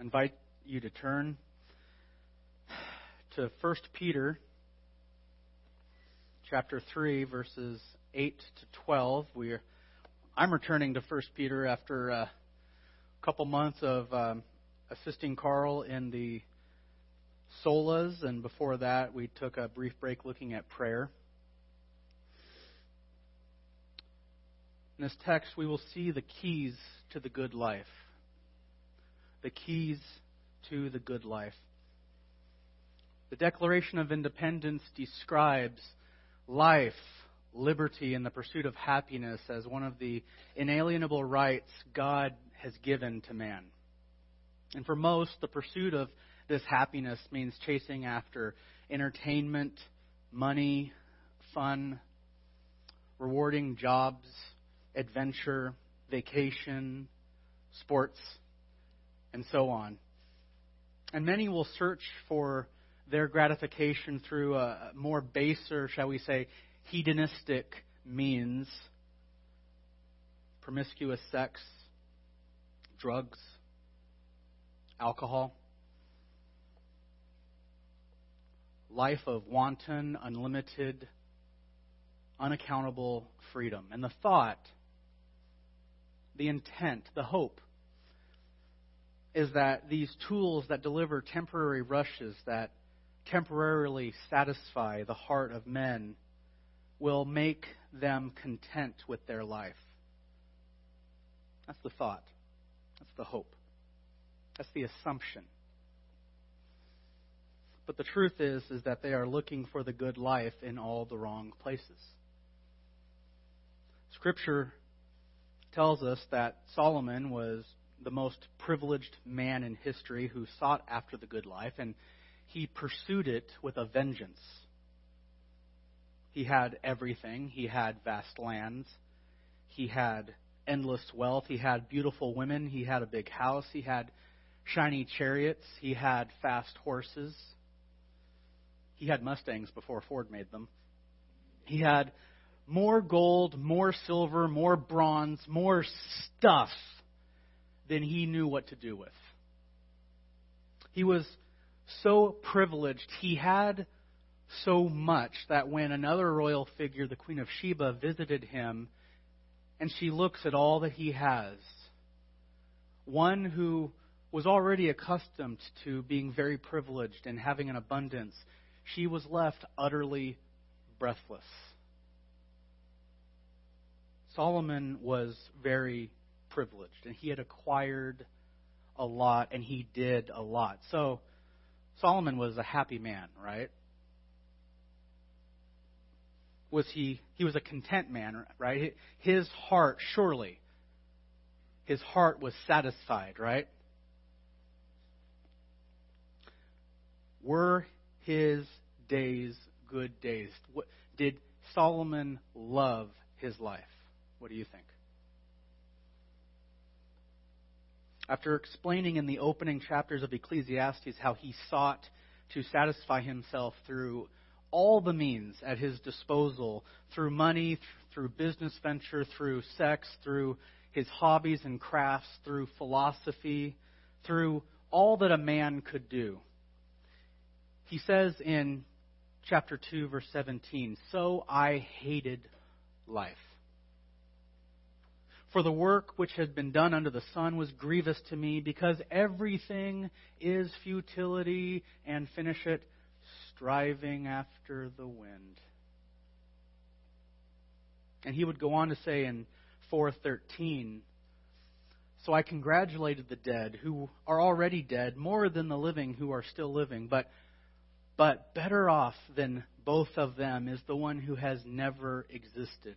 invite you to turn to 1 Peter chapter 3 verses 8 to 12. We are, I'm returning to 1 Peter after a couple months of um, assisting Carl in the solas and before that we took a brief break looking at prayer. In this text we will see the keys to the good life the keys to the good life. The Declaration of Independence describes life, liberty, and the pursuit of happiness as one of the inalienable rights God has given to man. And for most, the pursuit of this happiness means chasing after entertainment, money, fun, rewarding jobs, adventure, vacation, sports, and so on. And many will search for their gratification through a more baser, shall we say, hedonistic means promiscuous sex, drugs, alcohol. Life of wanton, unlimited, unaccountable freedom. And the thought, the intent, the hope is that these tools that deliver temporary rushes that temporarily satisfy the heart of men will make them content with their life. That's the thought. That's the hope. That's the assumption. But the truth is is that they are looking for the good life in all the wrong places. Scripture tells us that Solomon was the most privileged man in history who sought after the good life, and he pursued it with a vengeance. He had everything. He had vast lands. He had endless wealth. He had beautiful women. He had a big house. He had shiny chariots. He had fast horses. He had Mustangs before Ford made them. He had more gold, more silver, more bronze, more stuff than he knew what to do with. He was so privileged. He had so much that when another royal figure, the Queen of Sheba, visited him, and she looks at all that he has, one who was already accustomed to being very privileged and having an abundance, she was left utterly breathless. Solomon was very privileged and he had acquired a lot and he did a lot. So Solomon was a happy man, right? Was he he was a content man, right? His heart surely his heart was satisfied, right? Were his days good days? Did Solomon love his life? What do you think? After explaining in the opening chapters of Ecclesiastes how he sought to satisfy himself through all the means at his disposal through money, through business venture, through sex, through his hobbies and crafts, through philosophy, through all that a man could do. He says in chapter 2, verse 17, So I hated life for the work which had been done under the sun was grievous to me, because everything is futility, and finish it, striving after the wind. And he would go on to say in 413, So I congratulated the dead who are already dead, more than the living who are still living, but but better off than both of them is the one who has never existed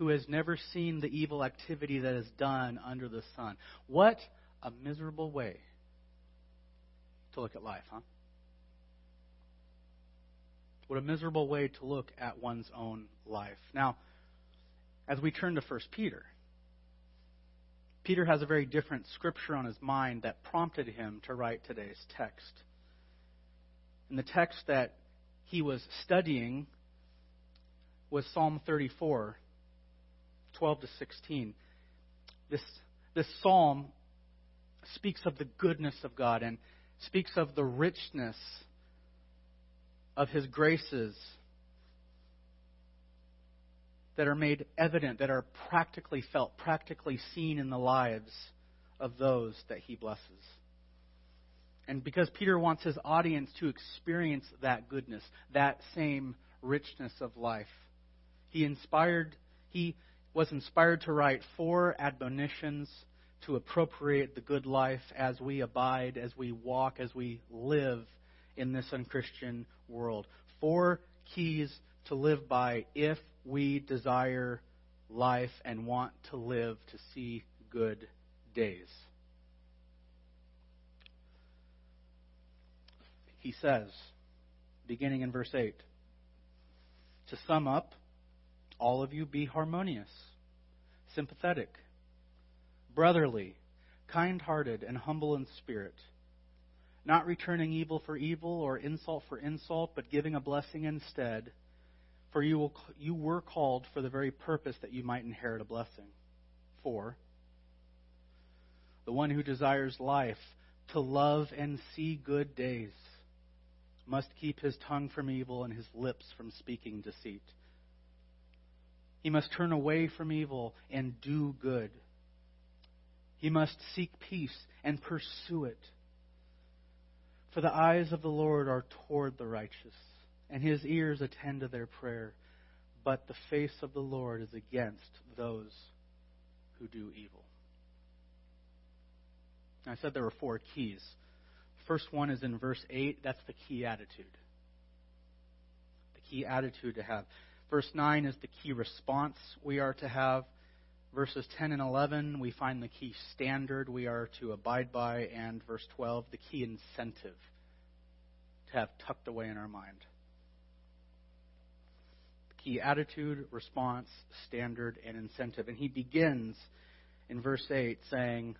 who has never seen the evil activity that is done under the sun. What a miserable way to look at life, huh? What a miserable way to look at one's own life. Now, as we turn to 1 Peter, Peter has a very different scripture on his mind that prompted him to write today's text. And the text that he was studying was Psalm 34, 12 to 16. This, this psalm speaks of the goodness of God and speaks of the richness of His graces that are made evident, that are practically felt, practically seen in the lives of those that He blesses. And because Peter wants his audience to experience that goodness, that same richness of life, he inspired he was inspired to write four admonitions to appropriate the good life as we abide, as we walk, as we live in this unchristian world. Four keys to live by if we desire life and want to live to see good days. He says, beginning in verse 8, to sum up, all of you be harmonious, sympathetic, brotherly, kind hearted, and humble in spirit, not returning evil for evil or insult for insult, but giving a blessing instead. For you, will, you were called for the very purpose that you might inherit a blessing. 4. The one who desires life, to love and see good days, must keep his tongue from evil and his lips from speaking deceit. He must turn away from evil and do good. He must seek peace and pursue it. For the eyes of the Lord are toward the righteous, and his ears attend to their prayer. But the face of the Lord is against those who do evil. I said there were four keys. First one is in verse 8. That's the key attitude. The key attitude to have. Verse 9 is the key response we are to have. Verses 10 and 11, we find the key standard we are to abide by. And verse 12, the key incentive to have tucked away in our mind. The key attitude, response, standard, and incentive. And he begins in verse 8 saying,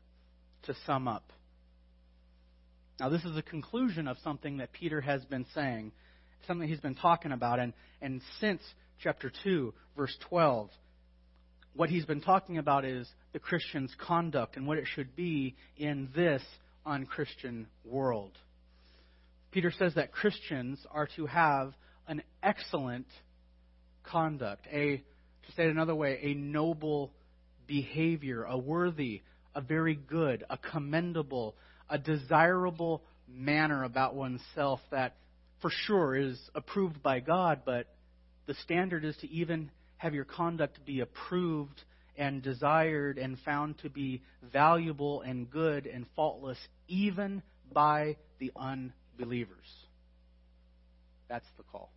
to sum up. Now, this is a conclusion of something that Peter has been saying, something he's been talking about. And, and since chapter 2, verse 12, what he's been talking about is the Christian's conduct and what it should be in this unchristian world. Peter says that Christians are to have an excellent conduct, a, to say it another way, a noble behavior, a worthy, a very good, a commendable, a desirable manner about oneself that for sure is approved by God, but the standard is to even have your conduct be approved and desired and found to be valuable and good and faultless even by the unbelievers. That's the call.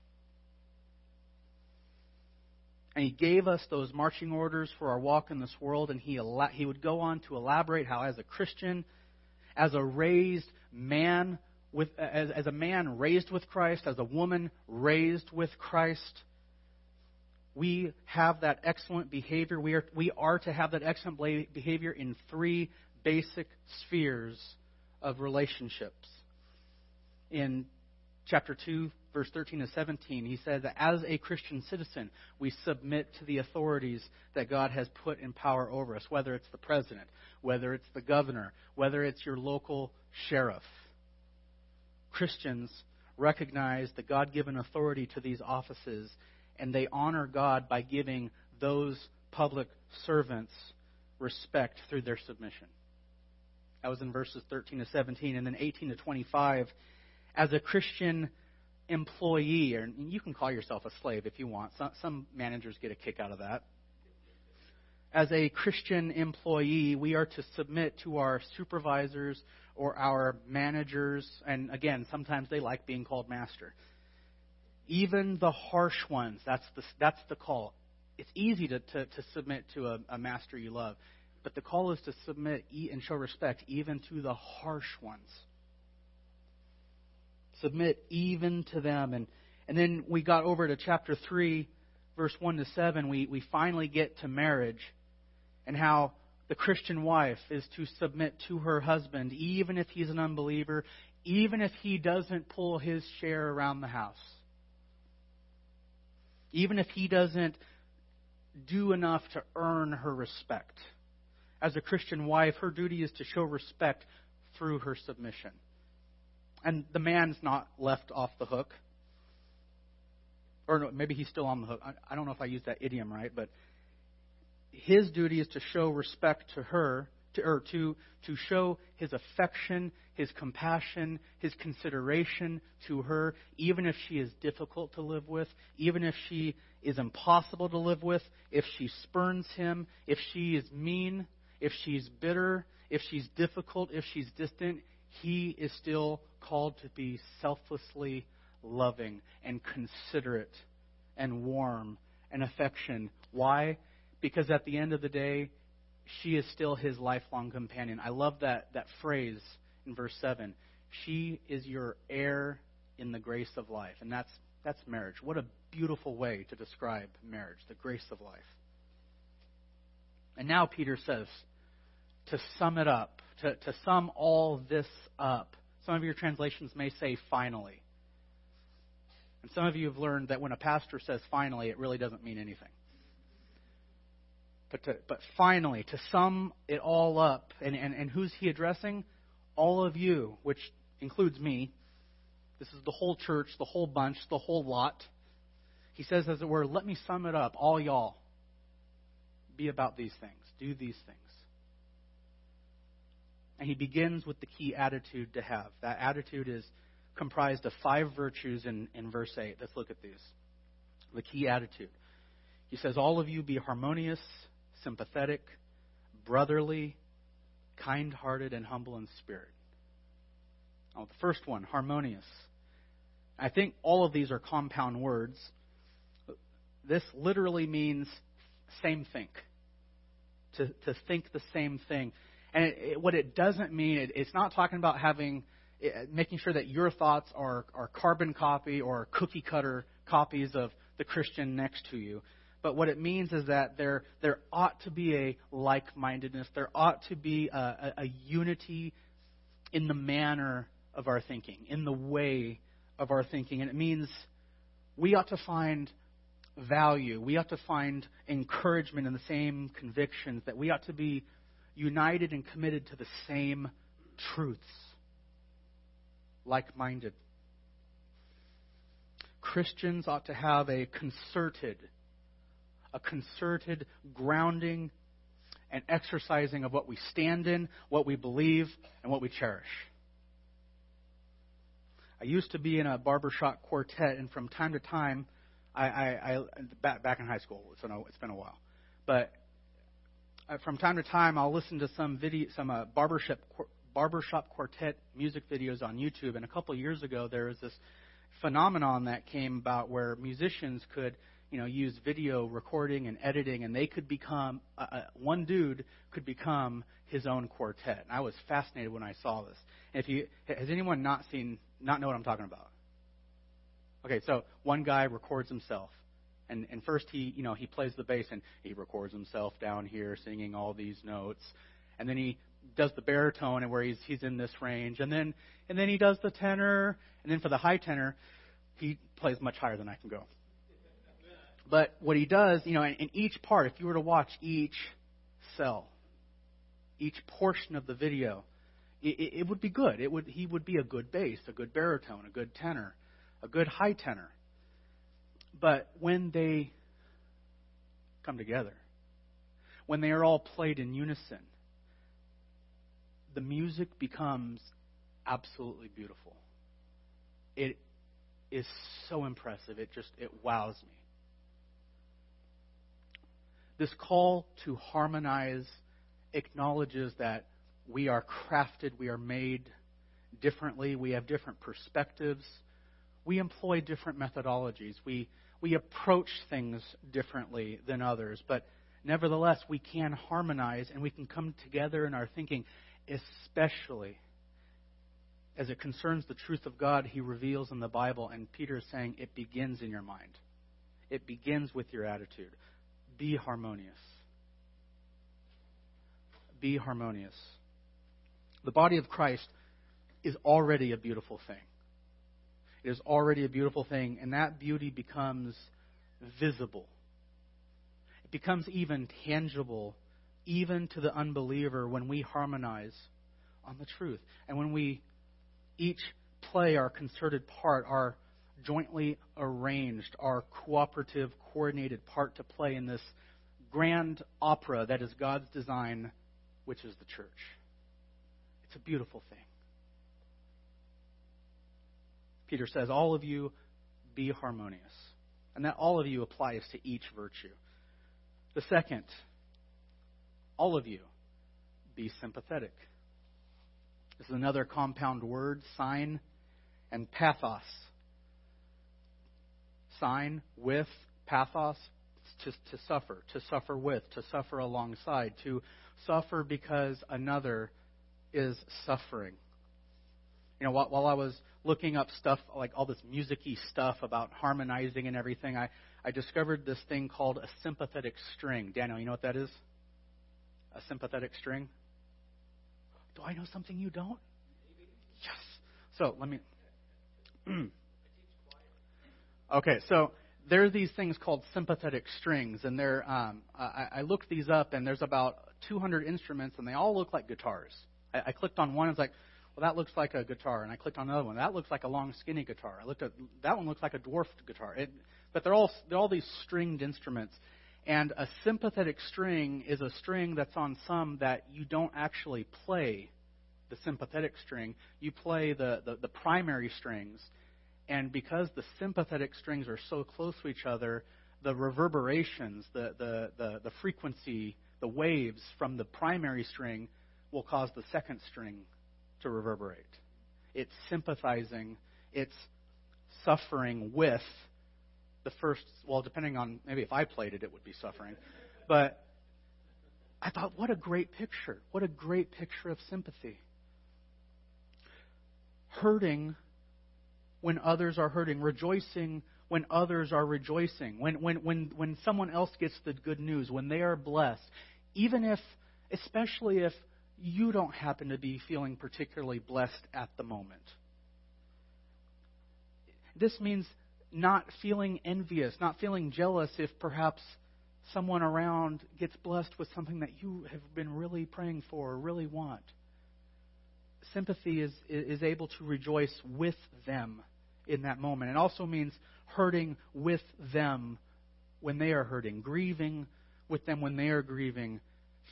And he gave us those marching orders for our walk in this world, and he, he would go on to elaborate how, as a Christian, as a raised man, with, as, as a man raised with Christ, as a woman raised with Christ, we have that excellent behavior. We are, we are to have that excellent behavior in three basic spheres of relationships. In chapter 2, verse 13 to 17, he says that as a Christian citizen, we submit to the authorities that God has put in power over us, whether it's the president, whether it's the governor, whether it's your local sheriff. Christians recognize the God given authority to these offices, and they honor God by giving those public servants respect through their submission. That was in verses 13 to 17. And then 18 to 25. As a Christian employee, or you can call yourself a slave if you want. Some, some managers get a kick out of that. As a Christian employee, we are to submit to our supervisors or our managers, and again, sometimes they like being called master. Even the harsh ones, that's the, that's the call. It's easy to, to, to submit to a, a master you love, but the call is to submit and show respect even to the harsh ones submit even to them. And, and then we got over to chapter 3, verse 1 to 7. We, we finally get to marriage and how the Christian wife is to submit to her husband, even if he's an unbeliever, even if he doesn't pull his share around the house, even if he doesn't do enough to earn her respect. as a Christian wife, her duty is to show respect through her submission. And the man's not left off the hook. Or maybe he's still on the hook. I don't know if I used that idiom right, but his duty is to show respect to her, to, or to, to show his affection, his compassion, his consideration to her, even if she is difficult to live with, even if she is impossible to live with, if she spurns him, if she is mean, if she's bitter, if she's difficult, if she's distant, he is still called to be selflessly loving and considerate and warm and affection. Why? Because at the end of the day, she is still his lifelong companion. I love that, that phrase in verse 7. She is your heir in the grace of life. And that's, that's marriage. What a beautiful way to describe marriage, the grace of life. And now Peter says, to sum it up, to, to sum all this up, some of your translations may say finally. And some of you have learned that when a pastor says finally, it really doesn't mean anything. But, to, but finally, to sum it all up, and, and, and who's he addressing? All of you, which includes me. This is the whole church, the whole bunch, the whole lot. He says, as it were, let me sum it up, all y'all. Be about these things, do these things. And he begins with the key attitude to have. That attitude is comprised of five virtues in, in verse 8. Let's look at these. The key attitude. He says, All of you be harmonious, sympathetic, brotherly, kind hearted, and humble in spirit. Now, the first one, harmonious. I think all of these are compound words. This literally means same think. To, to think the same thing. And it, it, what it doesn't mean, it, it's not talking about having, eh, making sure that your thoughts are, are carbon copy or cookie cutter copies of the Christian next to you. But what it means is that there, there ought to be a like mindedness. There ought to be a, a, a unity in the manner of our thinking, in the way of our thinking. And it means we ought to find value. We ought to find encouragement in the same convictions, that we ought to be united and committed to the same truths, like minded. Christians ought to have a concerted, a concerted grounding and exercising of what we stand in, what we believe, and what we cherish. I used to be in a barbershop quartet, and from time to time, I, I, I back, back in high school, so no, it's been a while, but uh, from time to time, I'll listen to some video, some uh, barbershop barbershop quartet music videos on YouTube. And a couple years ago, there was this phenomenon that came about where musicians could, you know, use video recording and editing, and they could become uh, uh, one dude could become his own quartet. And I was fascinated when I saw this. And if you has anyone not seen, not know what I'm talking about? Okay, so one guy records himself and, and first he, you know, he plays the bass and he records himself down here singing all these notes. And then he does the baritone and where he's, he's in this range. And then, and then he does the tenor. And then for the high tenor, he plays much higher than I can go. But what he does, you know, in, in each part, if you were to watch each cell, each portion of the video, it, it would be good. It would, he would be a good bass, a good baritone, a good tenor, a good high tenor. But when they come together, when they are all played in unison, the music becomes absolutely beautiful. It is so impressive. It just it wows me. This call to harmonize acknowledges that we are crafted, we are made differently, we have different perspectives, we employ different methodologies. We we approach things differently than others, but nevertheless, we can harmonize and we can come together in our thinking, especially as it concerns the truth of God he reveals in the Bible. And Peter is saying it begins in your mind, it begins with your attitude. Be harmonious. Be harmonious. The body of Christ is already a beautiful thing. It is already a beautiful thing, and that beauty becomes visible. It becomes even tangible even to the unbeliever when we harmonize on the truth. And when we each play our concerted part, our jointly arranged, our cooperative, coordinated part to play in this grand opera that is God's design, which is the church. It's a beautiful thing. Peter says, All of you be harmonious. And that all of you applies to each virtue. The second, all of you be sympathetic. This is another compound word, sign and pathos. Sign with, pathos, to, to suffer, to suffer with, to suffer alongside, to suffer because another is suffering. You know, while, while I was looking up stuff, like all this musicy stuff about harmonizing and everything, I, I discovered this thing called a sympathetic string. Daniel, you know what that is? A sympathetic string? Do I know something you don't? Yes. So let me. okay, so there are these things called sympathetic strings, and they're. Um, I, I looked these up, and there's about 200 instruments, and they all look like guitars. I, I clicked on one, it's like, well, that looks like a guitar, and I clicked on another one. That looks like a long, skinny guitar. I looked at that one looks like a dwarfed guitar. It, but they're all they're all these stringed instruments. And a sympathetic string is a string that's on some that you don't actually play the sympathetic string. You play the, the, the primary strings. And because the sympathetic strings are so close to each other, the reverberations, the, the, the, the frequency, the waves from the primary string will cause the second string to reverberate. It's sympathizing, it's suffering with the first, well, depending on maybe if I played it, it would be suffering. But I thought, what a great picture. What a great picture of sympathy. Hurting when others are hurting, rejoicing when others are rejoicing, when, when, when, when someone else gets the good news, when they are blessed, even if, especially if you don't happen to be feeling particularly blessed at the moment. This means not feeling envious, not feeling jealous if perhaps someone around gets blessed with something that you have been really praying for or really want. Sympathy is, is able to rejoice with them in that moment. It also means hurting with them when they are hurting, grieving with them when they are grieving,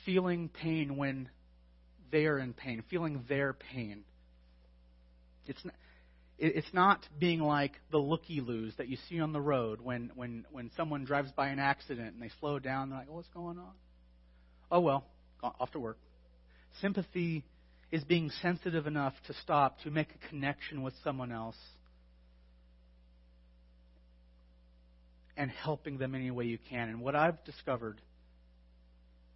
feeling pain when they are in pain, feeling their pain. It's not, it's not being like the looky loos that you see on the road when, when, when someone drives by an accident and they slow down. They're like, oh, what's going on? Oh, well, off to work. Sympathy is being sensitive enough to stop, to make a connection with someone else, and helping them any way you can. And what I've discovered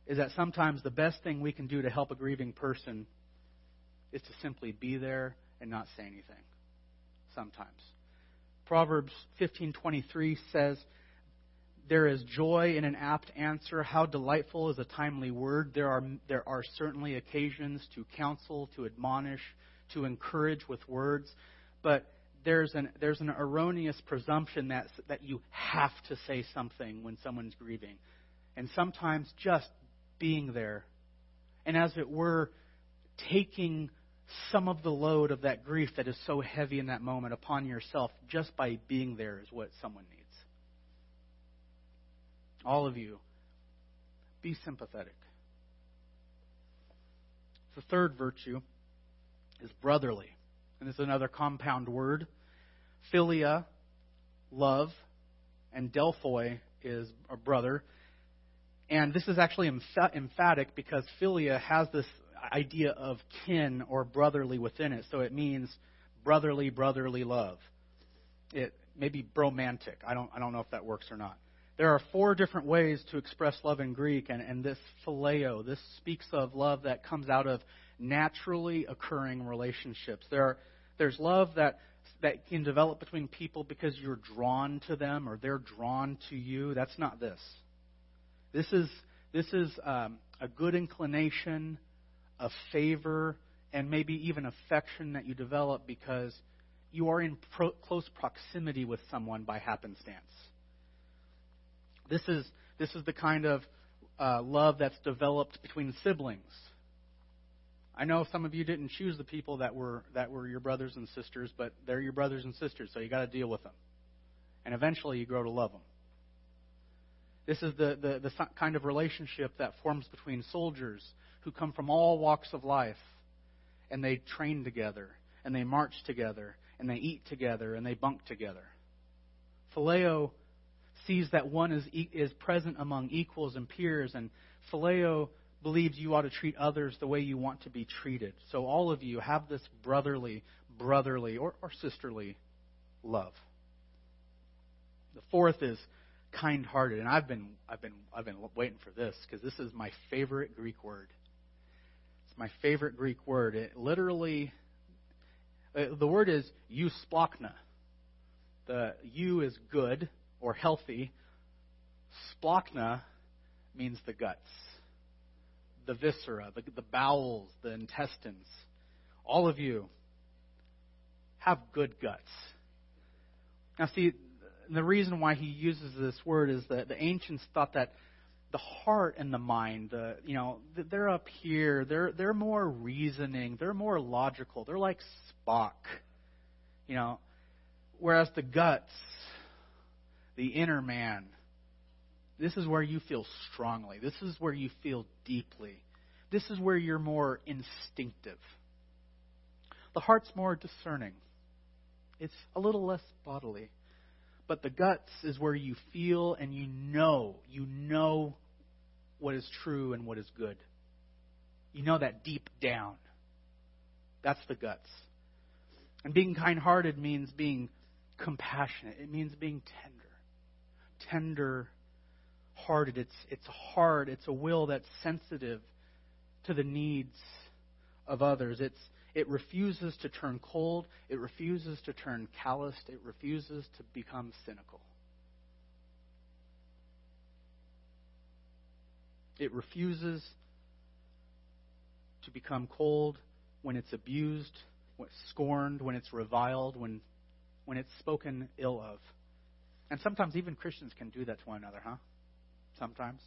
is that sometimes the best thing we can do to help a grieving person is to simply be there and not say anything sometimes. Proverbs 15:23 says, "There is joy in an apt answer. How delightful is a timely word. There are there are certainly occasions to counsel, to admonish, to encourage with words, but there's an there's an erroneous presumption that that you have to say something when someone's grieving. And sometimes just being there and as it were taking some of the load of that grief that is so heavy in that moment upon yourself just by being there is what someone needs. All of you, be sympathetic. The third virtue is brotherly. And this is another compound word. Philia, love, and Delphoi is a brother. And this is actually emphatic because philia has this idea of kin or brotherly within it. So it means brotherly, brotherly love. It may be bromantic. I don't, I don't know if that works or not. There are four different ways to express love in Greek, and, and this phileo, this speaks of love that comes out of naturally occurring relationships. There are, there's love that, that can develop between people because you're drawn to them or they're drawn to you. That's not this. This is, this is um, a good inclination, a favor, and maybe even affection that you develop because you are in pro- close proximity with someone by happenstance. This is, this is the kind of uh, love that's developed between siblings. I know some of you didn't choose the people that were that were your brothers and sisters, but they're your brothers and sisters, so you got to deal with them. And eventually you grow to love them. This is the, the, the kind of relationship that forms between soldiers who come from all walks of life and they train together and they march together and they eat together and they bunk together. Phileo sees that one is, is present among equals and peers, and Phileo believes you ought to treat others the way you want to be treated. So all of you have this brotherly, brotherly, or, or sisterly love. The fourth is kind-hearted, and I've been I've been I've been waiting for this because this is my favorite Greek word. It's my favorite Greek word. It literally uh, the word is eusplanchna. The eu is good or healthy. Splanchna means the guts, the viscera, the, the bowels, the intestines. All of you have good guts. Now, see, the reason why he uses this word is that the ancients thought that the heart and the mind, the, you know, they're up here. They're they're more reasoning. They're more logical. They're like Spock, you know. Whereas the guts, the inner man, this is where you feel strongly. This is where you feel deeply. This is where you're more instinctive. The heart's more discerning. It's a little less bodily. But the guts is where you feel and you know, you know what is true and what is good. You know that deep down. That's the guts. And being kind hearted means being compassionate, it means being tender. Tender hearted. It's, it's hard, it's a will that's sensitive to the needs of others. It's, it refuses to turn cold. It refuses to turn calloused. It refuses to become cynical. It refuses to become cold when it's abused, when it's scorned, when it's reviled, when, when it's spoken ill of. And sometimes even Christians can do that to one another, huh? Sometimes.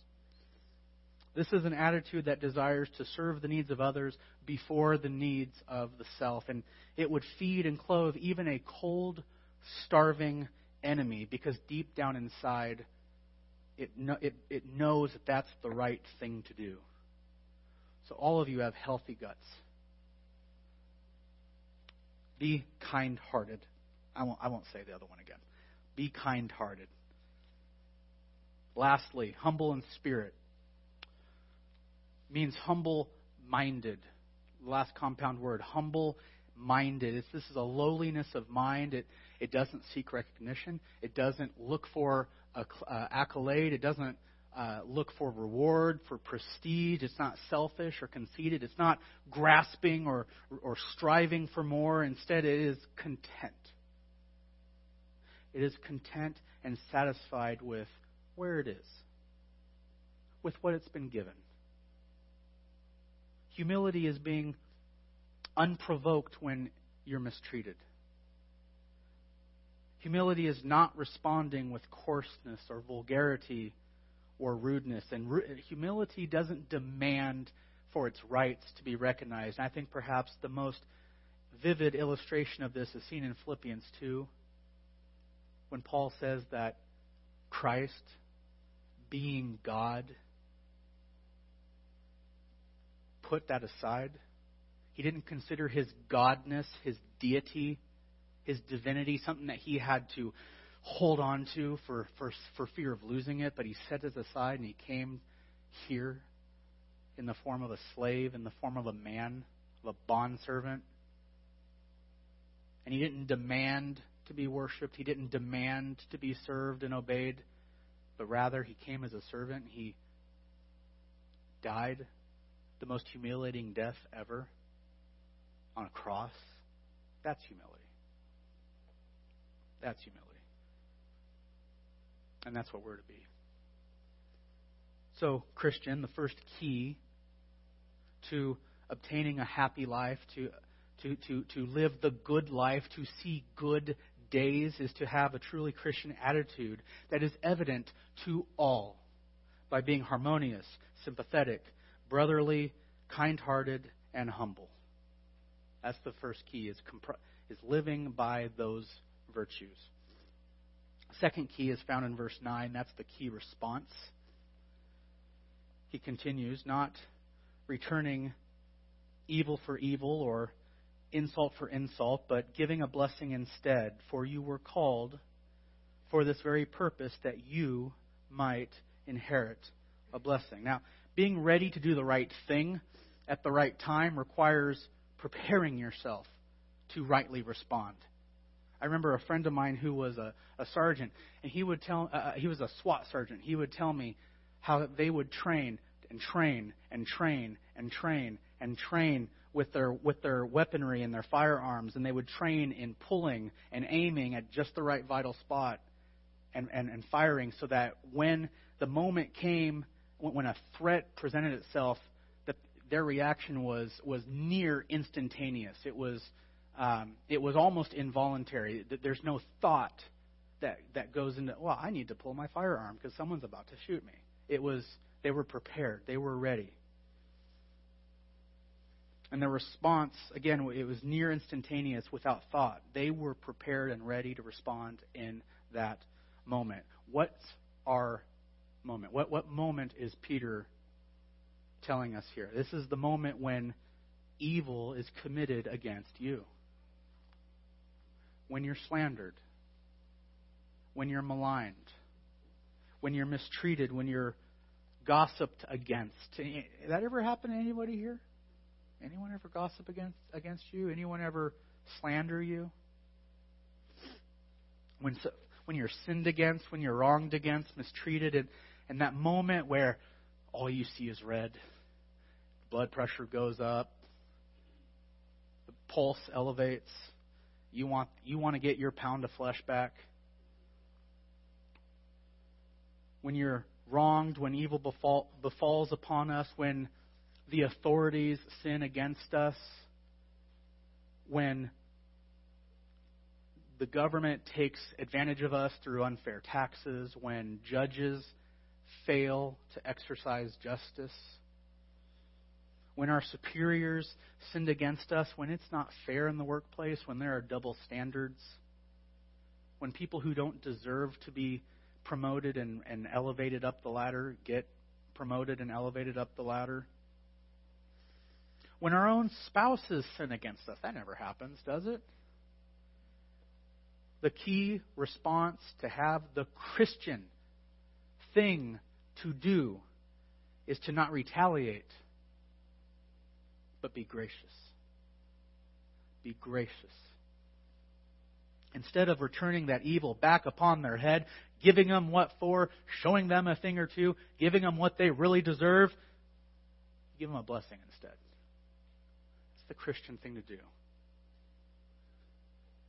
This is an attitude that desires to serve the needs of others before the needs of the self. And it would feed and clothe even a cold, starving enemy because deep down inside, it, it, it knows that that's the right thing to do. So all of you have healthy guts. Be kind hearted. I won't, I won't say the other one again. Be kind hearted. Lastly, humble in spirit means humble minded. Last compound word, humble minded. this is a lowliness of mind. It, it doesn't seek recognition. It doesn't look for a, uh, accolade. It doesn't uh, look for reward, for prestige. It's not selfish or conceited. It's not grasping or, or striving for more. Instead, it is content. It is content and satisfied with where it is, with what it's been given. Humility is being unprovoked when you're mistreated. Humility is not responding with coarseness or vulgarity or rudeness. And humility doesn't demand for its rights to be recognized. And I think perhaps the most vivid illustration of this is seen in Philippians 2 when Paul says that Christ, being God, put that aside. He didn't consider his godness, his deity, his divinity something that he had to hold on to for, for, for fear of losing it, but he set it aside and he came here in the form of a slave, in the form of a man, of a bondservant. And he didn't demand to be worshiped, he didn't demand to be served and obeyed, but rather he came as a servant. He died the most humiliating death ever on a cross, that's humility. That's humility. And that's what we're to be. So, Christian, the first key to obtaining a happy life, to, to, to, to live the good life, to see good days, is to have a truly Christian attitude that is evident to all by being harmonious, sympathetic, brotherly, kind hearted, and humble. That's the first key is, is living by those virtues. Second key is found in verse 9. That's the key response. He continues, not returning evil for evil or insult for insult, but giving a blessing instead. For you were called for this very purpose, that you might inherit a blessing. Now, being ready to do the right thing at the right time requires preparing yourself to rightly respond. I remember a friend of mine who was a, a sergeant, and he would tell uh, uh he was a SWAT sergeant. He would tell me how they would train and train and train and train and train with their with their weaponry and their firearms, and they would train in pulling and aiming at just the right vital spot and, and, and firing, so that when the moment came, when a threat presented itself, that their reaction was was near instantaneous. It was um, it was almost involuntary. There's no thought that that goes into well, I need to pull my firearm because someone's about to shoot me. It was they were prepared. They were ready. And the response, again, it was near instantaneous without thought. They were prepared and ready to respond in that moment. What's our moment? What, what moment is Peter telling us here? This is the moment when evil is committed against you. When you're slandered. When you're maligned. When you're mistreated. When you're gossiped against. That ever happen to anybody here? Anyone ever gossip against against you? Anyone ever slander you? When so, when you're sinned against, when you're wronged against, mistreated, and, and that moment where all you see is red, blood pressure goes up, the pulse elevates, you want you want to get your pound of flesh back. When you're wronged, when evil befall, befalls upon us, when the authorities sin against us, when the government takes advantage of us through unfair taxes, when judges fail to exercise justice, when our superiors sinned against us, when it's not fair in the workplace, when there are double standards, when people who don't deserve to be promoted and, and elevated up the ladder get promoted and elevated up the ladder when our own spouses sin against us. That never happens, does it? The key response to have the Christian thing to do is to not retaliate, but be gracious. Be gracious. Instead of returning that evil back upon their head, giving them what for, showing them a thing or two, giving them what they really deserve, give them a blessing instead the Christian thing to do.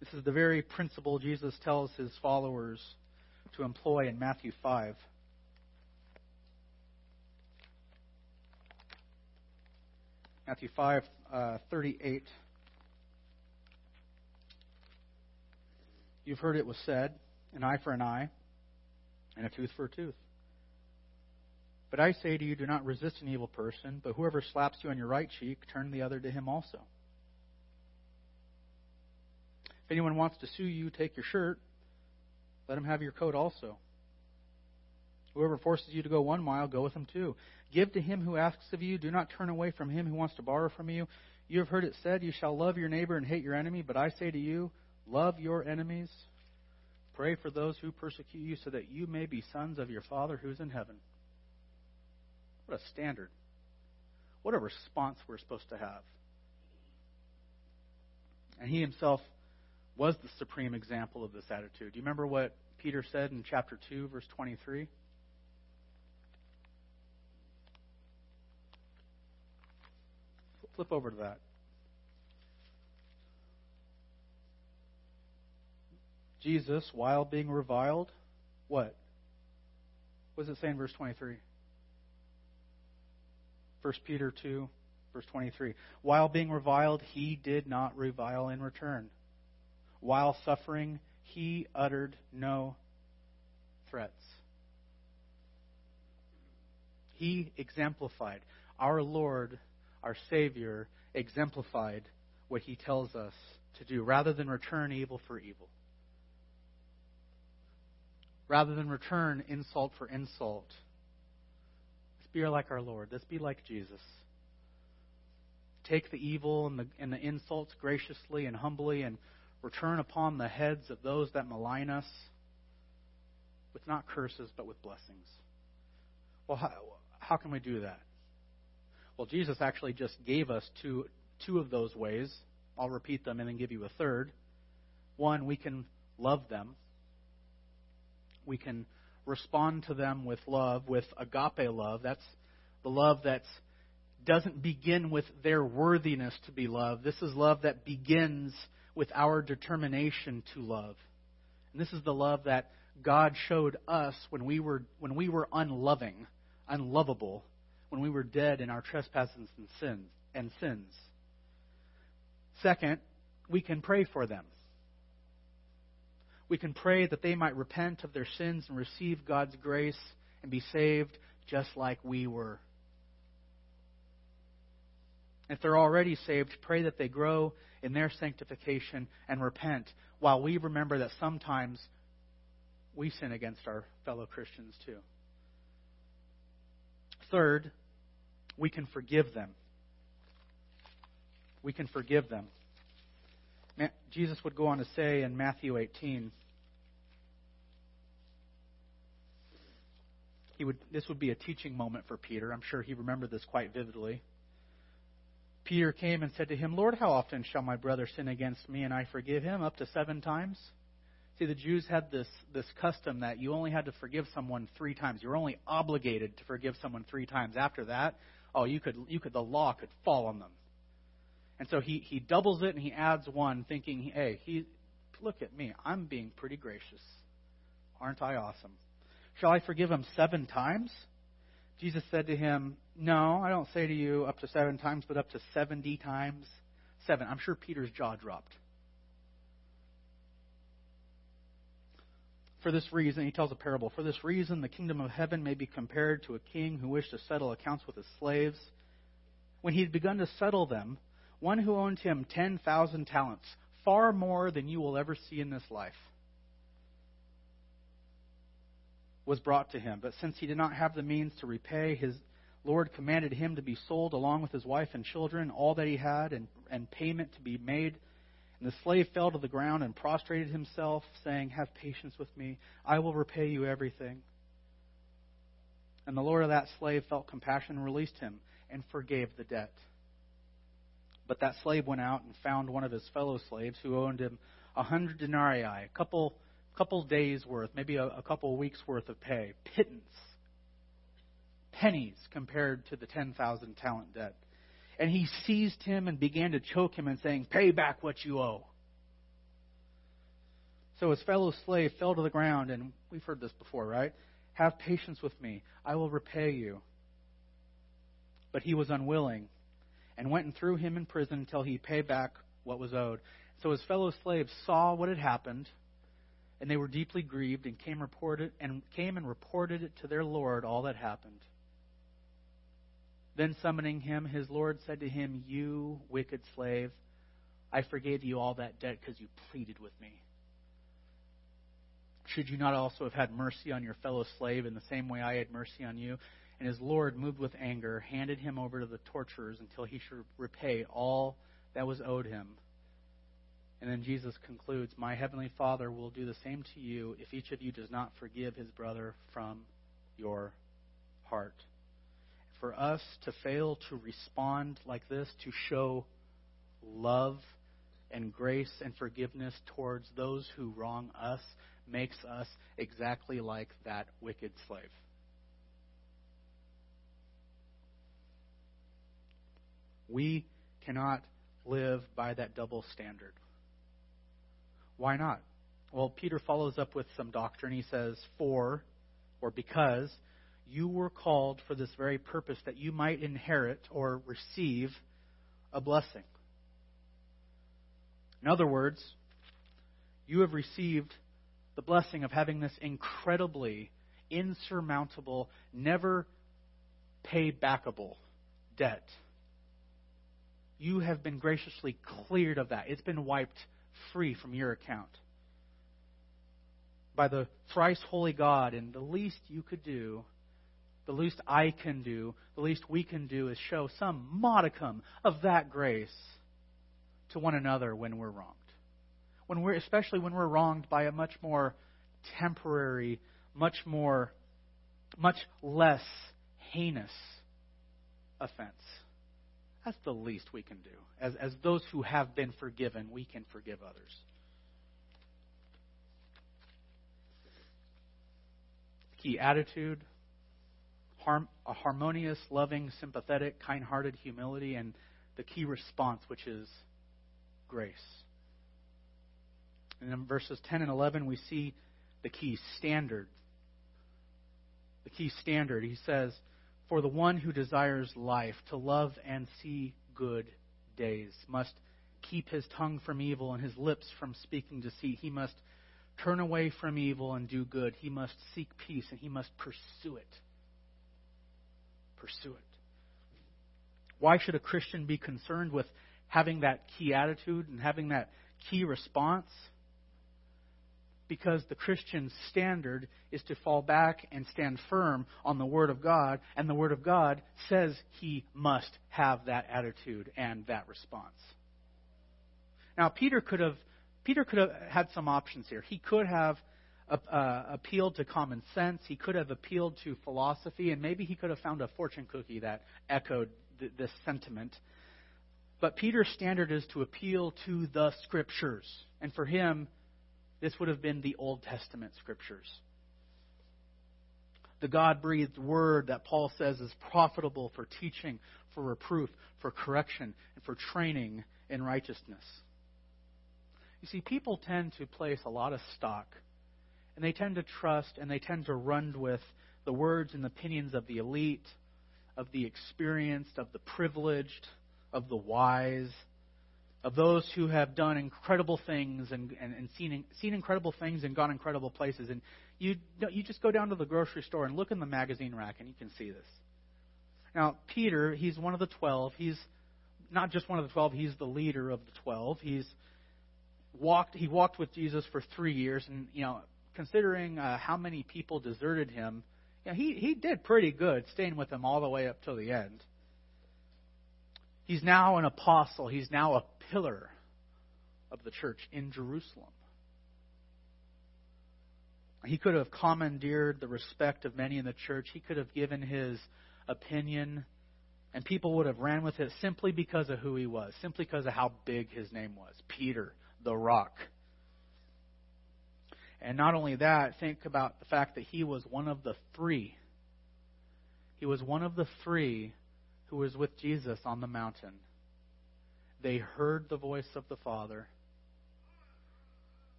This is the very principle Jesus tells his followers to employ in Matthew 5. Matthew 5, uh, 38. You've heard it was said, an eye for an eye, and a tooth for a tooth. But I say to you, do not resist an evil person, but whoever slaps you on your right cheek, turn the other to him also. If anyone wants to sue you, take your shirt. Let him have your coat also. Whoever forces you to go one mile, go with him two. Give to him who asks of you. Do not turn away from him who wants to borrow from you. You have heard it said, You shall love your neighbor and hate your enemy. But I say to you, love your enemies. Pray for those who persecute you, so that you may be sons of your Father who's in heaven. What a standard. What a response we're supposed to have. And he himself was the supreme example of this attitude. Do you remember what Peter said in chapter 2, verse 23? Flip over to that. Jesus, while being reviled, what? What does it say in verse 23? 1 Peter 2, verse 23. While being reviled, he did not revile in return. While suffering, he uttered no threats. He exemplified. Our Lord, our Savior, exemplified what He tells us to do rather than return evil for evil. Rather than return insult for insult. Be like our Lord. Let's be like Jesus. Take the evil and the, and the insults graciously and humbly and return upon the heads of those that malign us with not curses, but with blessings. Well, how, how can we do that? Well, Jesus actually just gave us two, two of those ways. I'll repeat them and then give you a third. One, we can love them. We can respond to them with love, with agape love. That's the love that doesn't begin with their worthiness to be loved. This is love that begins with our determination to love. And this is the love that God showed us when we were when we were unloving, unlovable, when we were dead in our trespasses and sins and sins. Second, we can pray for them. We can pray that they might repent of their sins and receive God's grace and be saved just like we were. If they're already saved, pray that they grow in their sanctification and repent while we remember that sometimes we sin against our fellow Christians too. Third, we can forgive them. We can forgive them. Jesus would go on to say in Matthew 18, he would, this would be a teaching moment for Peter. I'm sure he remembered this quite vividly. Peter came and said to him, Lord, how often shall my brother sin against me and I forgive him? Up to seven times? See, the Jews had this, this custom that you only had to forgive someone three times. You were only obligated to forgive someone three times. After that, oh, you could, you could, the law could fall on them. And so he, he doubles it and he adds one, thinking, hey, he, look at me. I'm being pretty gracious. Aren't I awesome? Shall I forgive him seven times? Jesus said to him, No, I don't say to you up to seven times, but up to 70 times seven. I'm sure Peter's jaw dropped. For this reason, he tells a parable. For this reason, the kingdom of heaven may be compared to a king who wished to settle accounts with his slaves. When he had begun to settle them, one who owned him 10,000 talents, far more than you will ever see in this life, was brought to him. But since he did not have the means to repay, his Lord commanded him to be sold along with his wife and children, all that he had, and, and payment to be made and the slave fell to the ground and prostrated himself, saying, Have patience with me. I will repay you everything. And the Lord of that slave felt compassion and released him and forgave the debt. But that slave went out and found one of his fellow slaves who owed him a hundred denarii, a couple couple days worth, maybe a, a couple weeks worth of pay, pittance, pennies compared to the ten thousand talent debt and he seized him and began to choke him and saying, Pay back what you owe. So his fellow slave fell to the ground, and we've heard this before, right? Have patience with me. I will repay you. But he was unwilling and went and threw him in prison until he paid back what was owed. So his fellow slaves saw what had happened, and they were deeply grieved and came reported and came and reported it to their lord all that happened. Then summoning him, his Lord said to him, You wicked slave, I forgave you all that debt because you pleaded with me. Should you not also have had mercy on your fellow slave in the same way I had mercy on you? And his Lord, moved with anger, handed him over to the torturers until he should repay all that was owed him. And then Jesus concludes, My heavenly Father will do the same to you if each of you does not forgive his brother from your heart for us to fail to respond like this, to show love and grace and forgiveness towards those who wrong us, makes us exactly like that wicked slave. We cannot live by that double standard. Why not? Well, Peter follows up with some doctrine. He says, For, or because, you were called for this very purpose, that you might inherit or receive a blessing. In other words, you have received the blessing of having this incredibly insurmountable, never pay backable debt. You have been graciously cleared of that. It's been wiped free from your account. By the thrice holy God, and the least you could do, the least I can do, the least we can do is show some modicum of that grace to one another when we're wronged. When we're, especially when we're wronged by a much more temporary, much more, much less heinous offense. That's the least we can do. As, as those who have been forgiven, we can forgive others. Key attitude harm, a harmonious, loving, sympathetic, kind hearted humility, and the key response, which is grace. And in verses 10 and 11, we see the key standard. The key standard. He says, For the one who desires life, to love and see good days, must keep his tongue from evil and his lips from speaking deceit. He must turn away from evil and do good. He must seek peace and he must pursue it. Pursue it. Why should a Christian be concerned with having that key attitude and having that key response? Because the Christian standard is to fall back and stand firm on the Word of God, and the Word of God says he must have that attitude and that response. Now, Peter could have Peter could have had some options here. He could have uh, appealed to common sense. He could have appealed to philosophy, and maybe he could have found a fortune cookie that echoed th- this sentiment. But Peter's standard is to appeal to the Scriptures, and for him, this would have been the Old Testament scriptures. The God breathed word that Paul says is profitable for teaching, for reproof, for correction, and for training in righteousness. You see, people tend to place a lot of stock, and they tend to trust and they tend to run with the words and opinions of the elite, of the experienced, of the privileged, of the wise, of those who have done incredible things and, and, and seen, seen incredible things and gone incredible places. And you, you just go down to the grocery store and look in the magazine rack and you can see this. Now, Peter, he's one of the twelve. He's not just one of the twelve, he's the leader of the twelve. He's walked, he walked with Jesus for three years. And, you know, considering uh, how many people deserted him, you know, he, he did pretty good staying with them all the way up till the end. He's now an apostle. He's now a pillar of the church in Jerusalem. He could have commandeered the respect of many in the church. He could have given his opinion, and people would have ran with it simply because of who he was, simply because of how big his name was Peter, the rock. And not only that, think about the fact that he was one of the three. He was one of the three who was with Jesus on the mountain. They heard the voice of the Father.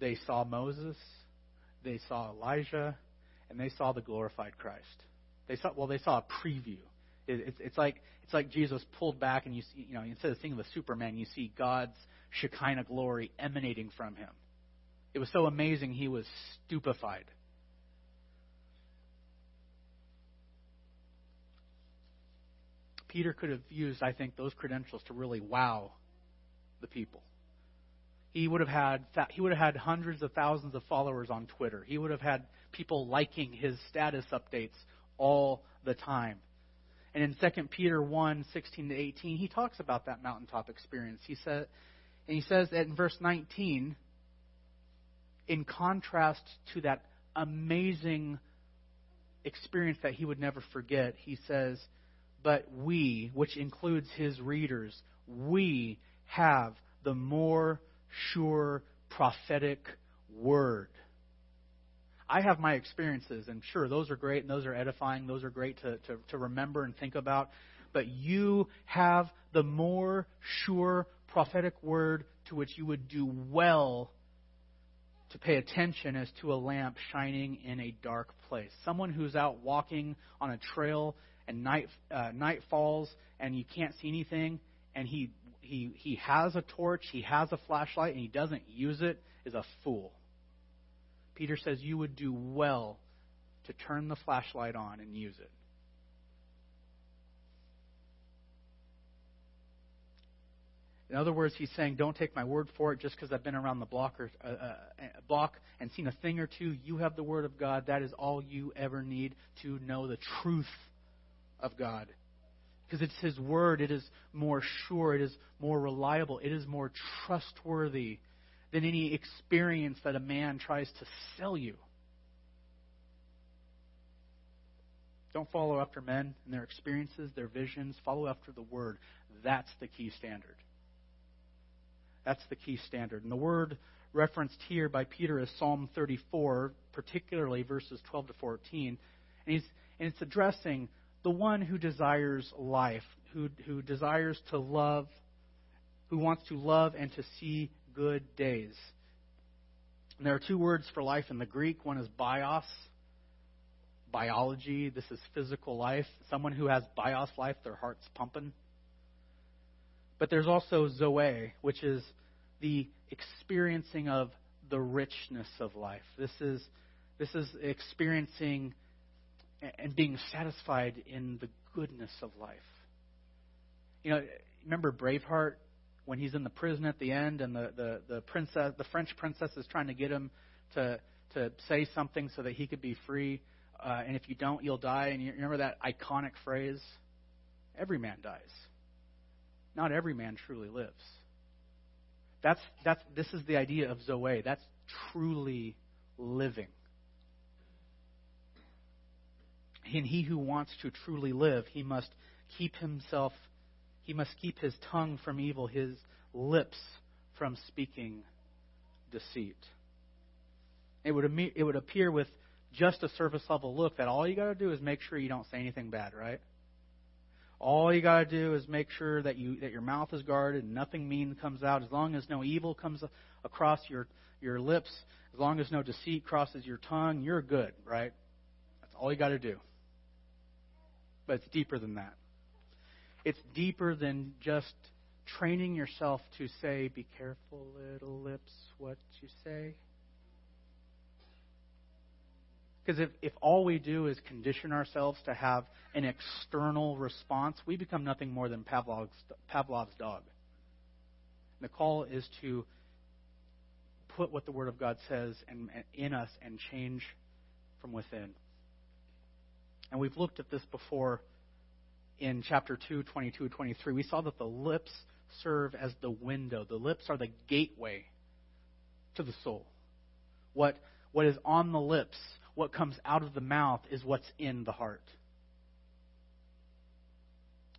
They saw Moses. They saw Elijah. And they saw the glorified Christ. They saw, well, they saw a preview. It, it's, it's like it's like Jesus pulled back, and you see, you know, instead of seeing the Superman, you see God's Shekinah glory emanating from him. It was so amazing, he was stupefied. Peter could have used, I think, those credentials to really wow the people. He would have had he would have had hundreds of thousands of followers on Twitter. He would have had people liking his status updates all the time. And in 2 Peter 1, 16 to 18, he talks about that mountaintop experience. He said, and he says that in verse 19, in contrast to that amazing experience that he would never forget, he says, but we, which includes his readers, we have the more sure prophetic word. I have my experiences, and sure, those are great and those are edifying. Those are great to, to, to remember and think about. But you have the more sure prophetic word to which you would do well to pay attention as to a lamp shining in a dark place. Someone who's out walking on a trail and night uh, night falls and you can't see anything and he he he has a torch, he has a flashlight and he doesn't use it is a fool. Peter says you would do well to turn the flashlight on and use it. In other words, he's saying, don't take my word for it just because I've been around the block, or, uh, uh, uh, block and seen a thing or two. You have the Word of God. That is all you ever need to know the truth of God. Because it's his word. It is more sure. It is more reliable. It is more trustworthy than any experience that a man tries to sell you. Don't follow after men and their experiences, their visions. Follow after the Word. That's the key standard. That's the key standard. And the word referenced here by Peter is Psalm 34, particularly verses 12 to 14. And, and it's addressing the one who desires life, who, who desires to love, who wants to love and to see good days. And there are two words for life in the Greek. One is bios, biology. This is physical life. Someone who has bios life, their heart's pumping. But there's also Zoe, which is the experiencing of the richness of life. This is, this is experiencing and being satisfied in the goodness of life. You know, remember Braveheart when he's in the prison at the end and the, the, the princess the French princess is trying to get him to to say something so that he could be free uh, and if you don't you'll die and you remember that iconic phrase every man dies not every man truly lives. That's, that's, this is the idea of Zoe. That's truly living. And he who wants to truly live, he must keep himself, he must keep his tongue from evil, his lips from speaking deceit. It would, it would appear with just a surface level look that all you got to do is make sure you don't say anything bad, right? All you got to do is make sure that you that your mouth is guarded and nothing mean comes out. As long as no evil comes across your your lips, as long as no deceit crosses your tongue, you're good, right? That's all you got to do. But it's deeper than that. It's deeper than just training yourself to say, "Be careful, little lips, what you say." Because if, if all we do is condition ourselves to have an external response, we become nothing more than Pavlov's, Pavlov's dog. the call is to put what the Word of God says in, in us and change from within. And we've looked at this before in chapter 2, 22, 23. We saw that the lips serve as the window. The lips are the gateway to the soul. What, what is on the lips what comes out of the mouth is what's in the heart.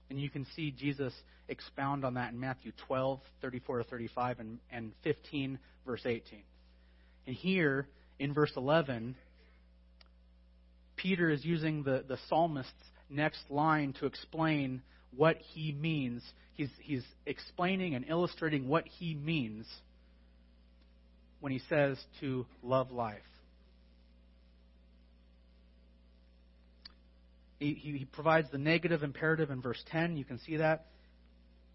And you can see Jesus expound on that in Matthew 12, 34 to 35, and, and 15, verse 18. And here, in verse 11, Peter is using the, the psalmist's next line to explain what he means. He's, he's explaining and illustrating what he means when he says to love life. He, he provides the negative imperative in verse 10. You can see that.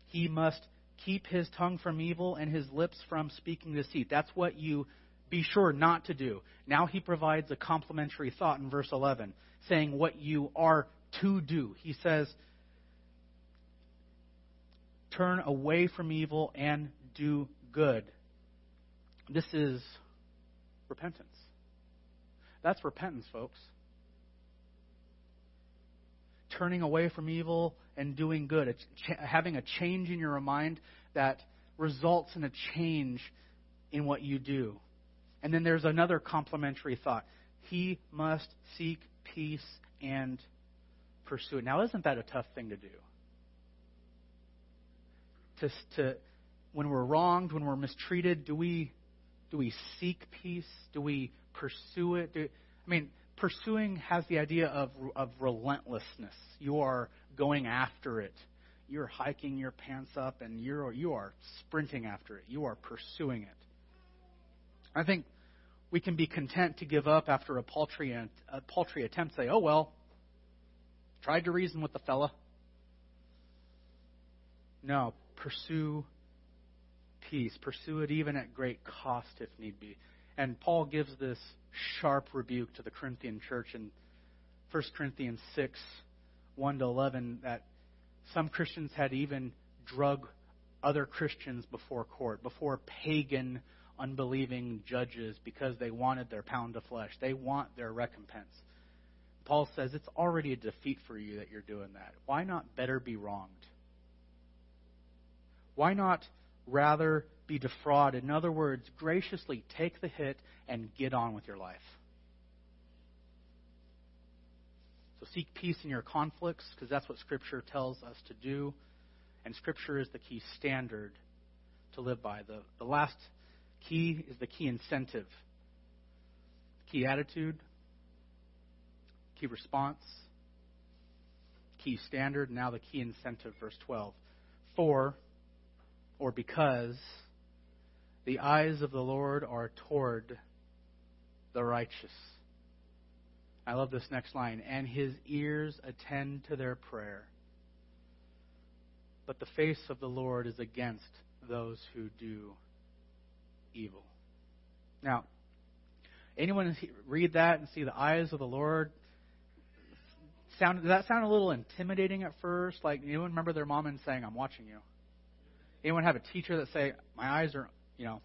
He must keep his tongue from evil and his lips from speaking deceit. That's what you be sure not to do. Now he provides a complementary thought in verse 11, saying what you are to do. He says, Turn away from evil and do good. This is repentance. That's repentance, folks turning away from evil and doing good, having a change in your mind that results in a change in what you do. And then there's another complementary thought. He must seek peace and pursue it. Now, isn't that a tough thing to do? To, to when we're wronged, when we're mistreated, do we do we seek peace? Do we pursue it? Do, I mean, pursuing has the idea of, of relentlessness. You are going after it. You're hiking your pants up and you're, you are sprinting after it. You are pursuing it. I think we can be content to give up after a paltry, a paltry attempt, say, oh, well, tried to reason with the fella. No, pursue peace. Pursue it even at great cost if need be. And Paul gives this sharp rebuke to the Corinthian church in 1 Corinthians 6 1 to 11 that some Christians had even drug other Christians before court, before pagan, unbelieving judges, because they wanted their pound of flesh. They want their recompense. Paul says it's already a defeat for you that you're doing that. Why not better be wronged? Why not rather be defrauded? In other words, graciously take the hit and get on with your life. So seek peace in your conflicts, because that's what Scripture tells us to do. And Scripture is the key standard to live by. The, the last key is the key incentive, key attitude, key response, key standard, now the key incentive, verse 12. For, or because, the eyes of the Lord are toward the righteous. I love this next line. And his ears attend to their prayer. But the face of the Lord is against those who do evil. Now, anyone read that and see the eyes of the Lord? Sound, does that sound a little intimidating at first? Like anyone remember their mom and saying, "I'm watching you." Anyone have a teacher that say, "My eyes are, you know,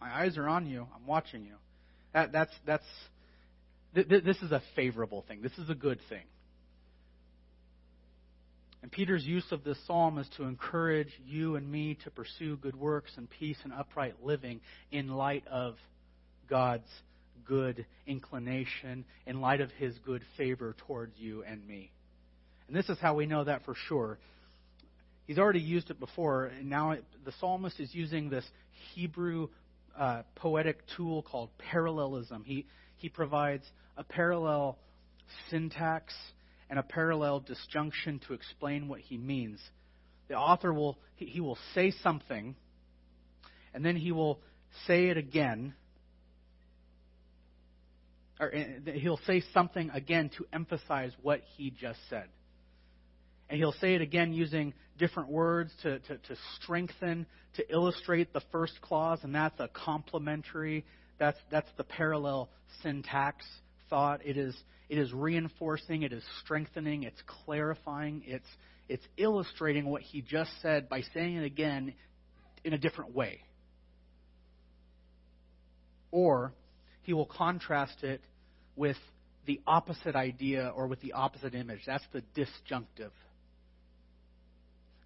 my eyes are on you. I'm watching you." That, that's that's th- th- this is a favorable thing. This is a good thing. And Peter's use of this psalm is to encourage you and me to pursue good works and peace and upright living in light of God's good inclination, in light of his good favor towards you and me. And this is how we know that for sure. He's already used it before, and now the psalmist is using this Hebrew uh, poetic tool called parallelism. He, he provides a parallel syntax and a parallel disjunction to explain what he means. The author will he, will say something, and then he will say it again, or uh, he'll say something again to emphasize what he just said. And he'll say it again using different words to, to, to strengthen, to illustrate the first clause, and that's a complementary, that's, that's the parallel syntax thought. It is, it is reinforcing, it is strengthening, it's clarifying, it's, it's illustrating what he just said by saying it again in a different way. Or he will contrast it with the opposite idea or with the opposite image. That's the disjunctive.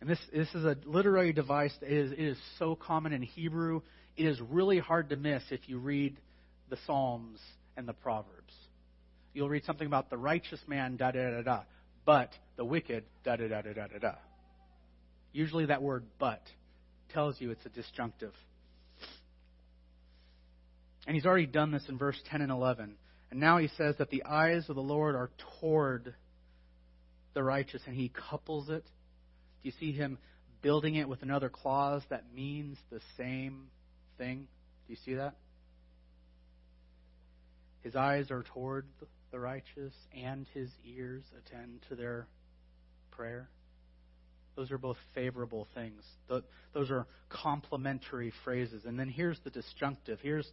And this, this is a literary device that is, it is so common in Hebrew. It is really hard to miss if you read the Psalms and the Proverbs. You'll read something about the righteous man, da da da da, but the wicked, da da da da da da da. Usually that word but tells you it's a disjunctive. And he's already done this in verse 10 and 11. And now he says that the eyes of the Lord are toward the righteous, and he couples it. Do you see him building it with another clause that means the same thing? Do you see that? His eyes are toward the righteous, and his ears attend to their prayer. Those are both favorable things. Those are complementary phrases. And then here's the disjunctive. Here's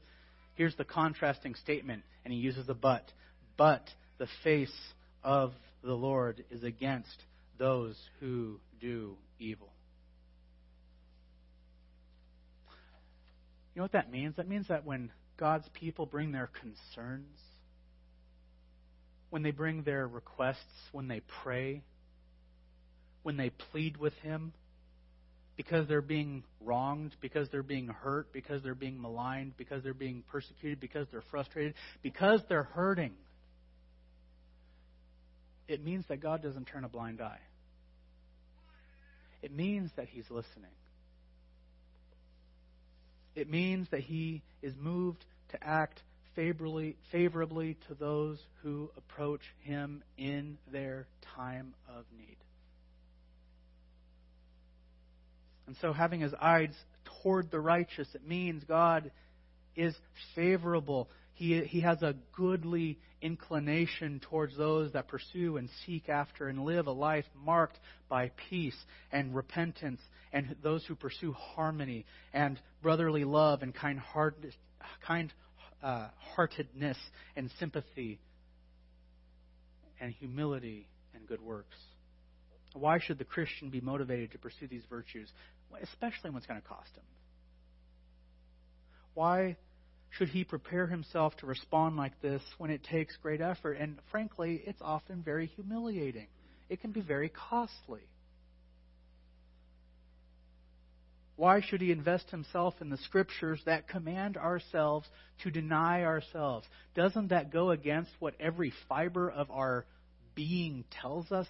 Here's the contrasting statement, and he uses a but. But the face of the Lord is against those who do evil. You know what that means? That means that when God's people bring their concerns, when they bring their requests, when they pray, when they plead with Him, because they're being wronged, because they're being hurt, because they're being maligned, because they're being persecuted, because they're frustrated, because they're hurting, it means that God doesn't turn a blind eye. It means that He's listening. It means that He is moved to act favorably, favorably to those who approach Him in their time of need. And so, having his eyes toward the righteous, it means God is favorable. He, he has a goodly inclination towards those that pursue and seek after and live a life marked by peace and repentance, and those who pursue harmony and brotherly love and kind heartedness kind, uh, heartedness and sympathy and humility and good works. Why should the Christian be motivated to pursue these virtues? especially when it's going to cost him? Why should he prepare himself to respond like this when it takes great effort? And frankly, it's often very humiliating. It can be very costly. Why should he invest himself in the scriptures that command ourselves to deny ourselves? Doesn't that go against what every fiber of our being tells us?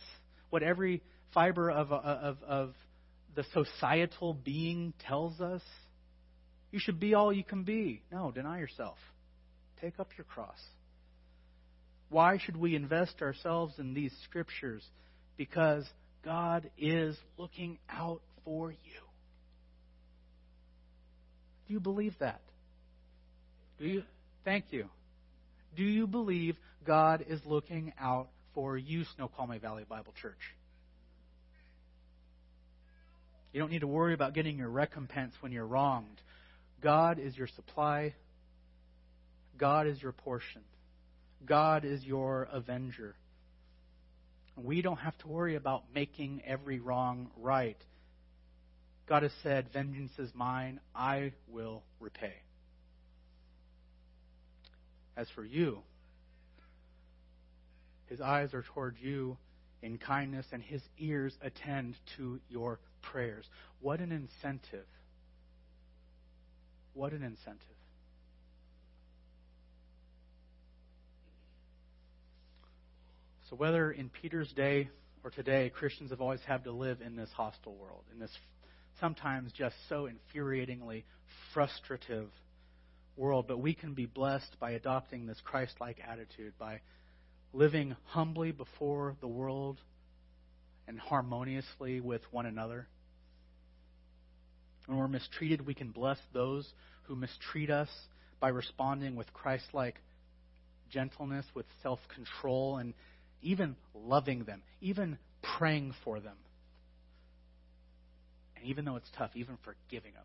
What every fiber of, uh, of, of the societal being tells us? You should be all you can be. No, deny yourself. Take up your cross. Why should we invest ourselves in these scriptures? Because God is looking out for you. Do you believe that? Do you? Thank you. Do you believe God is looking out for you, Snoqualmie Valley Bible Church? You don't need to worry about getting your recompense when you're wronged. God is your supply. God is your portion. God is your avenger. We don't have to worry about making every wrong right. God has said, Vengeance is mine, I will repay. As for you, his eyes are toward you in kindness, and his ears attend to your prayers. What an incentive what an incentive. So, whether in Peter's day or today, Christians have always had to live in this hostile world, in this sometimes just so infuriatingly frustrative world. But we can be blessed by adopting this Christ like attitude, by living humbly before the world and harmoniously with one another. When we're mistreated, we can bless those who mistreat us by responding with Christ like gentleness, with self control, and even loving them, even praying for them. And even though it's tough, even forgiving them.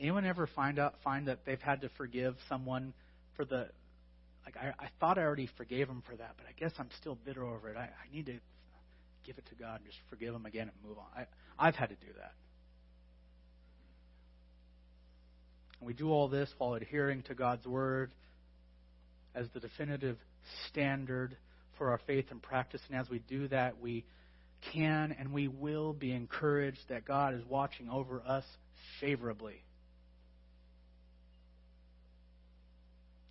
Anyone ever find out find that they've had to forgive someone for the like I, I thought I already forgave them for that, but I guess I'm still bitter over it. I, I need to give it to God and just forgive them again and move on. I, I've had to do that. And we do all this while adhering to God's Word as the definitive standard for our faith and practice. And as we do that, we can and we will be encouraged that God is watching over us favorably.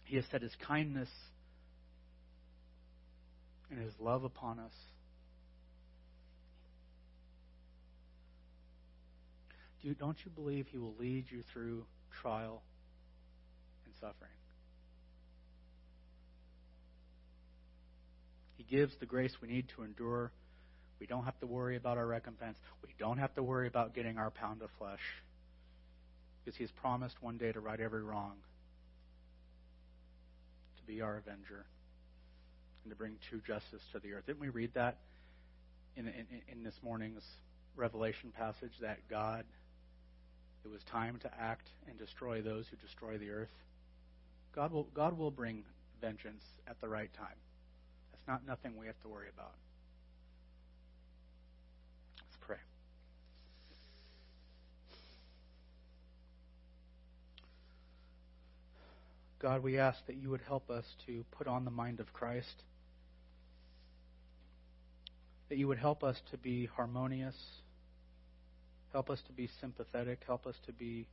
He has set his kindness and his love upon us. Do, don't you believe He will lead you through trial and suffering? He gives the grace we need to endure. We don't have to worry about our recompense. We don't have to worry about getting our pound of flesh. Because He has promised one day to right every wrong, to be our avenger, and to bring true justice to the earth. Didn't we read that in, in, in this morning's Revelation passage that God it was time to act and destroy those who destroy the earth. God will, God will bring vengeance at the right time. That's not nothing we have to worry about. Let's pray. God, we ask that you would help us to put on the mind of Christ, that you would help us to be harmonious Help us to be sympathetic. Help us to be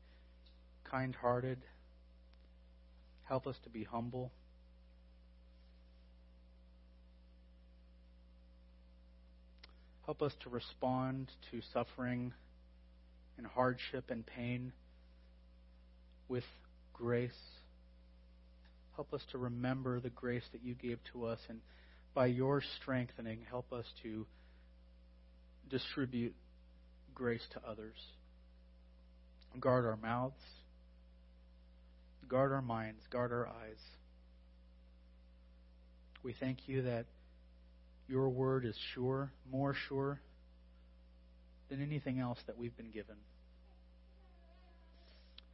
kind hearted. Help us to be humble. Help us to respond to suffering and hardship and pain with grace. Help us to remember the grace that you gave to us, and by your strengthening, help us to distribute grace to others. Guard our mouths, guard our minds, guard our eyes. We thank you that your word is sure, more sure than anything else that we've been given.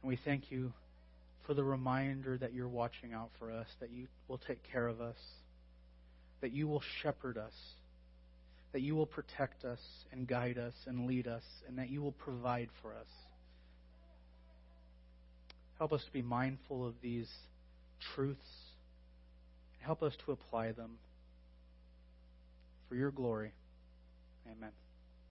And we thank you for the reminder that you're watching out for us, that you will take care of us, that you will shepherd us that you will protect us and guide us and lead us, and that you will provide for us. Help us to be mindful of these truths. Help us to apply them for your glory. Amen.